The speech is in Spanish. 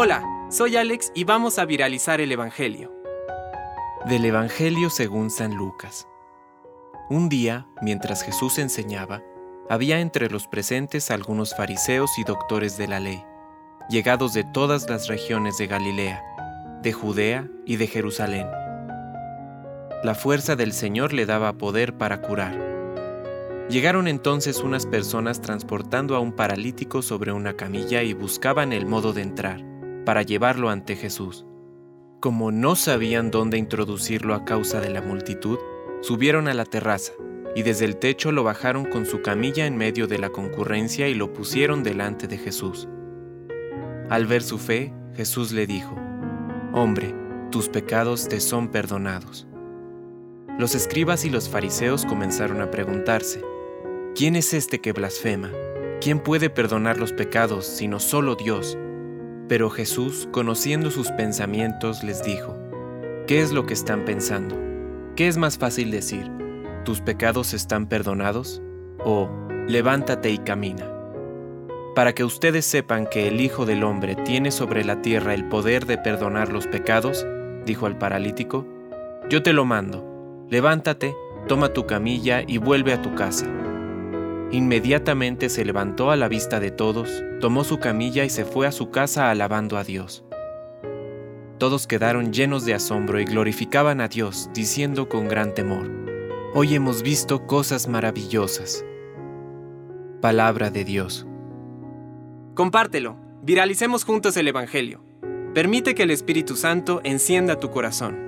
Hola, soy Alex y vamos a viralizar el Evangelio. Del Evangelio según San Lucas. Un día, mientras Jesús enseñaba, había entre los presentes algunos fariseos y doctores de la ley, llegados de todas las regiones de Galilea, de Judea y de Jerusalén. La fuerza del Señor le daba poder para curar. Llegaron entonces unas personas transportando a un paralítico sobre una camilla y buscaban el modo de entrar para llevarlo ante Jesús. Como no sabían dónde introducirlo a causa de la multitud, subieron a la terraza y desde el techo lo bajaron con su camilla en medio de la concurrencia y lo pusieron delante de Jesús. Al ver su fe, Jesús le dijo, Hombre, tus pecados te son perdonados. Los escribas y los fariseos comenzaron a preguntarse, ¿quién es este que blasfema? ¿Quién puede perdonar los pecados sino solo Dios? Pero Jesús, conociendo sus pensamientos, les dijo, ¿qué es lo que están pensando? ¿Qué es más fácil decir? ¿Tus pecados están perdonados? ¿O levántate y camina? Para que ustedes sepan que el Hijo del Hombre tiene sobre la tierra el poder de perdonar los pecados, dijo al paralítico, yo te lo mando, levántate, toma tu camilla y vuelve a tu casa. Inmediatamente se levantó a la vista de todos, tomó su camilla y se fue a su casa alabando a Dios. Todos quedaron llenos de asombro y glorificaban a Dios, diciendo con gran temor, Hoy hemos visto cosas maravillosas. Palabra de Dios. Compártelo, viralicemos juntos el Evangelio. Permite que el Espíritu Santo encienda tu corazón.